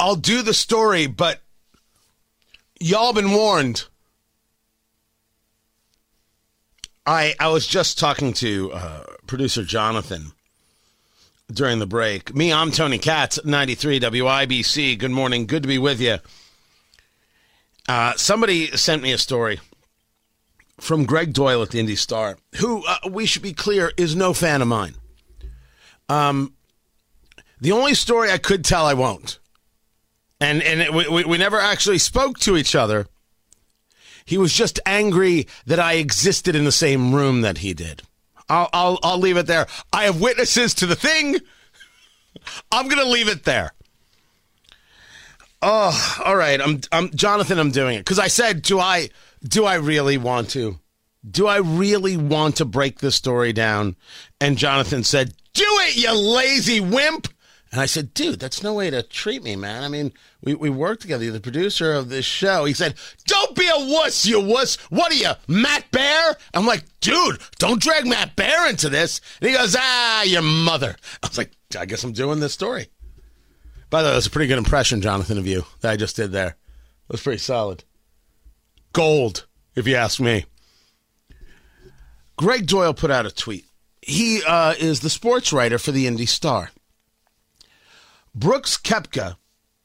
I'll do the story, but y'all been warned. I I was just talking to uh, producer Jonathan during the break. Me, I'm Tony Katz, 93 WIBC. Good morning. Good to be with you. Uh, somebody sent me a story from Gregg Doyle at the Indy Star, who uh, we should be clear is no fan of mine. Um, the only story I could tell, I won't. And and it, we, we never actually spoke to each other. He was just angry that I existed in the same room that he did. I'll I'll, I'll leave it there. I have witnesses to the thing. I'm gonna leave it there. Oh, all right. I'm I'm Jonathan. I'm doing it because I said, do I do I really want to? Do I really want to break this story down? And Jonathan said, do it, you lazy wimp. And I said, dude, that's no way to treat me, man. I mean, we, we work together. You're the producer of this show. He said, don't be a wuss, you wuss. What are you, Matt Bear? I'm like, dude, don't drag Matt Bear into this. And he goes, ah, your mother. I was like, I guess I'm doing this story. By the way, that was a pretty good impression, Jonathan, of you that I just did there. It was pretty solid. Gold, if you ask me. Gregg Doyle put out a tweet. He uh, is the sports writer for the Indy Star. Brooks Koepka,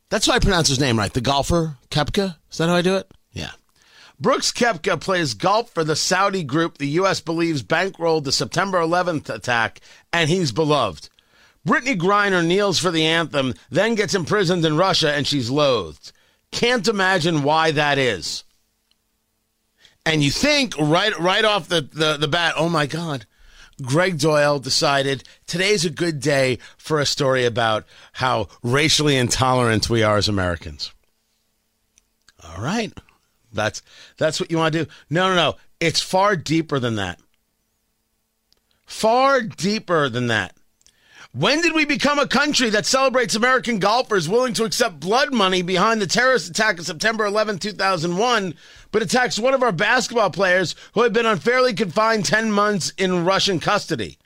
that's how I pronounce his name right, the golfer, Koepka? Is that how I do it? Yeah. Brooks Koepka plays golf for the Saudi group the U.S. believes bankrolled the September 11th attack, and he's beloved. Brittney Griner kneels for the anthem, then gets imprisoned in Russia, and she's loathed. Can't imagine why that is. And you think right right off the, the, the bat, oh my God, Gregg Doyle decided today's a good day for a story about how racially intolerant we are as Americans. All right. That's that's what you want to do. No, no, no. It's far deeper than that. Far deeper than that. When did we become a country that celebrates American golfers willing to accept blood money behind the terrorist attack of September 11, 2001, but attacks one of our basketball players who had been unfairly confined 10 months in Russian custody?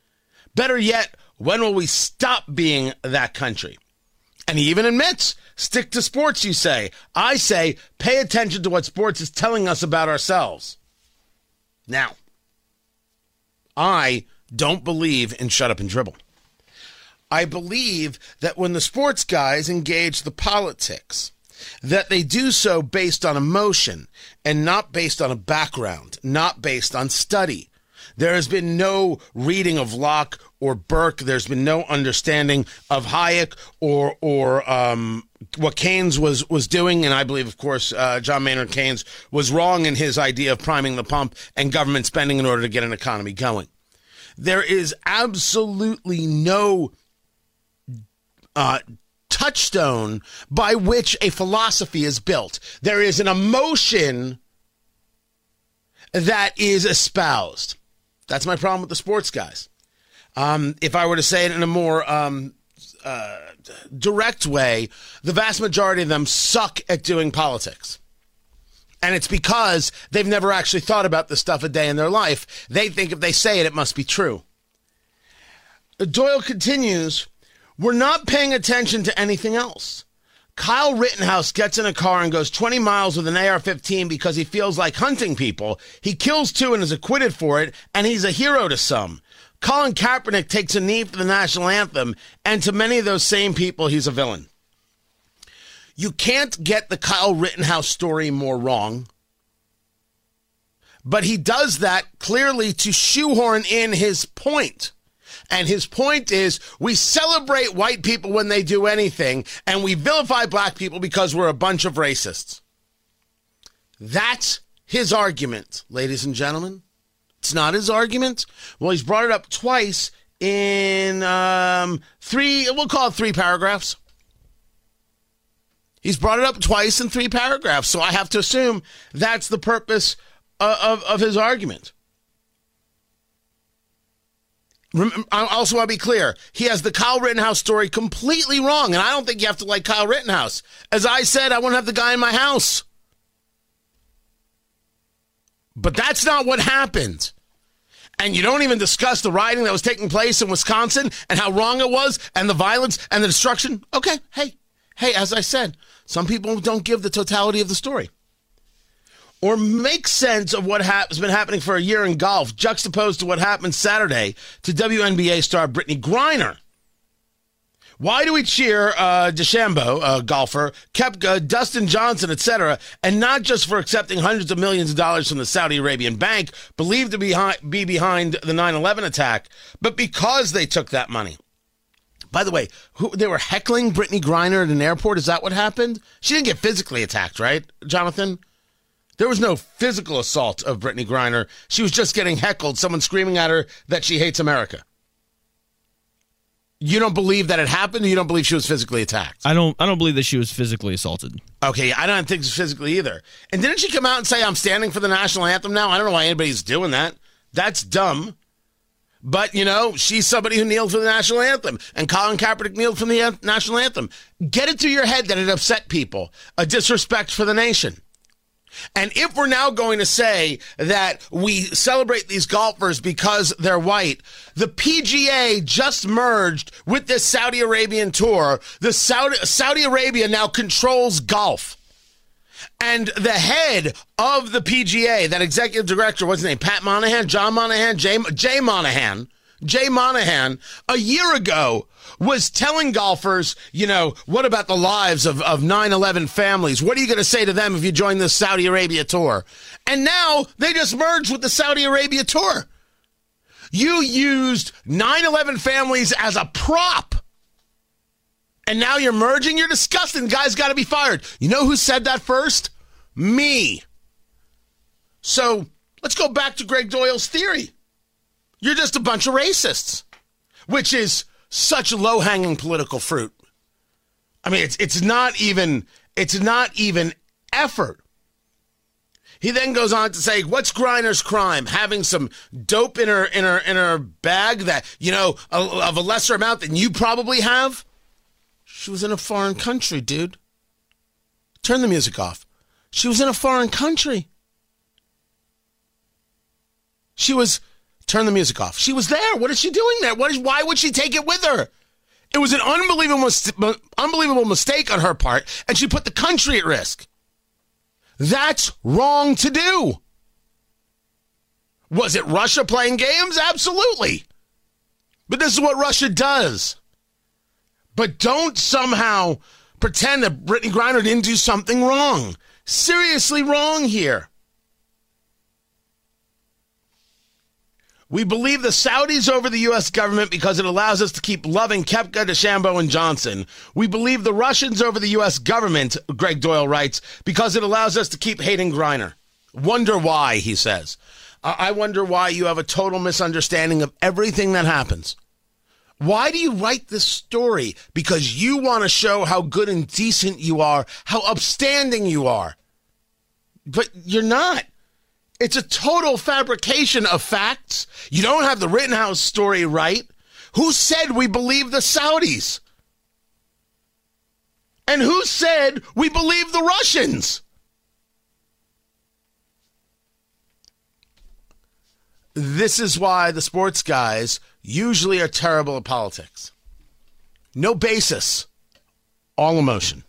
Better yet, when will we stop being that country? And he even admits, stick to sports, you say. I say, pay attention to what sports is telling us about ourselves. Now, I don't believe in shut up and dribble. I believe that when the sports guys engage the politics, that they do so based on emotion and not based on a background, not based on study. There has been no reading of Locke or Burke. There's been no understanding of Hayek or or um, what Keynes was was doing. And I believe, of course, uh, John Maynard Keynes was wrong in his idea of priming the pump and government spending in order to get an economy going. There is absolutely no uh, touchstone by which a philosophy is built. There is an emotion that is espoused. That's my problem with the sports guys. Um, if I were to say it in a more um, uh, direct way, the vast majority of them suck at doing politics. And it's because they've never actually thought about this stuff a day in their life. They think if they say it, it must be true. Doyle continues we're not paying attention to anything else. Kyle Rittenhouse gets in a car and goes 20 miles with an AR 15 because he feels like hunting people. He kills two and is acquitted for it, and he's a hero to some. Colin Kaepernick takes a knee for the national anthem, and to many of those same people, he's a villain. You can't get the Kyle Rittenhouse story more wrong. But he does that clearly to shoehorn in his point. And his point is we celebrate white people when they do anything, and we vilify black people because we're a bunch of racists. That's his argument, ladies and gentlemen. It's not his argument. Well, he's brought it up twice in um, three, we'll call it three paragraphs. He's brought it up twice in three paragraphs, so I have to assume that's the purpose of, of, of his argument. I also want to be clear. He has the Kyle Rittenhouse story completely wrong, and I don't think you have to like Kyle Rittenhouse. As I said, I want to have the guy in my house. But that's not what happened. And you don't even discuss the rioting that was taking place in Wisconsin and how wrong it was and the violence and the destruction. Okay, hey, hey, as I said, some people don't give the totality of the story or make sense of what ha- has been happening for a year in golf, juxtaposed to what happened Saturday to WNBA star Brittney Griner. Why do we cheer uh, DeChambeau, a golfer, Koepka, Dustin Johnson, etc., and not just for accepting hundreds of millions of dollars from the Saudi Arabian bank believed to be, hi- be behind the 9/11 attack, but because they took that money? By the way, who, they were heckling Brittney Griner at an airport. Is that what happened? She didn't get physically attacked, right, Jonathan? There was no physical assault of Brittney Griner. She was just getting heckled, someone screaming at her that she hates America. You don't believe that it happened? you don't believe she was physically attacked? I don't. I don't believe that she was physically assaulted. Okay, I don't think physically either. And didn't she come out and say, "I'm standing for the national anthem now"? I don't know why anybody's doing that. That's dumb. But you know, she's somebody who kneeled for the national anthem, and Colin Kaepernick kneeled for the national anthem. Get it through your head that it upset people, a disrespect for the nation. And if we're now going to say that we celebrate these golfers because they're white, the PGA just merged with this Saudi Arabian tour. The Saudi, Saudi Arabia now controls golf. And the head of the PGA, that executive director, what's his name? Pat Monahan, John Monahan, Jay, Jay Monahan, Jay Monahan, a year ago was telling golfers, you know, what about the lives of, of 9-11 families? What are you going to say to them if you join the Saudi Arabia tour? And now they just merged with the Saudi Arabia tour. You used 9-11 families as a prop. And now you're merging? You're disgusting. The guy's got to be fired. You know who said that first? Me. So let's go back to Gregg Doyle's theory. You're just a bunch of racists, which is such low hanging political fruit. I mean, it's it's not even it's not even effort. He then goes on to say, "What's Griner's crime? Having some dope in her in her in her bag that you know of a lesser amount than you probably have." She was in a foreign country, dude. Turn the music off. She was in a foreign country. She was Turn the music off. She was there. What is she doing there? What is, why would she take it with her? It was an unbelievable, unbelievable mistake on her part, and she put the country at risk. That's wrong to do. Was it Russia playing games? Absolutely. But this is what Russia does. But don't somehow pretend that Brittney Griner didn't do something wrong. Seriously wrong here. We believe the Saudis over the U.S. government because it allows us to keep loving Koepka, DeChambeau, and Johnson. We believe the Russians over the U.S. government, Gregg Doyle writes, because it allows us to keep hating Griner. Wonder why, he says. I wonder why you have a total misunderstanding of everything that happens. Why do you write this story? Because you want to show how good and decent you are, how upstanding you are. But you're not. It's a total fabrication of facts. You don't have the Rittenhouse story right. Who said we believe the Saudis? And who said we believe the Russians? This is why the sports guys usually are terrible at politics. No basis, all emotion.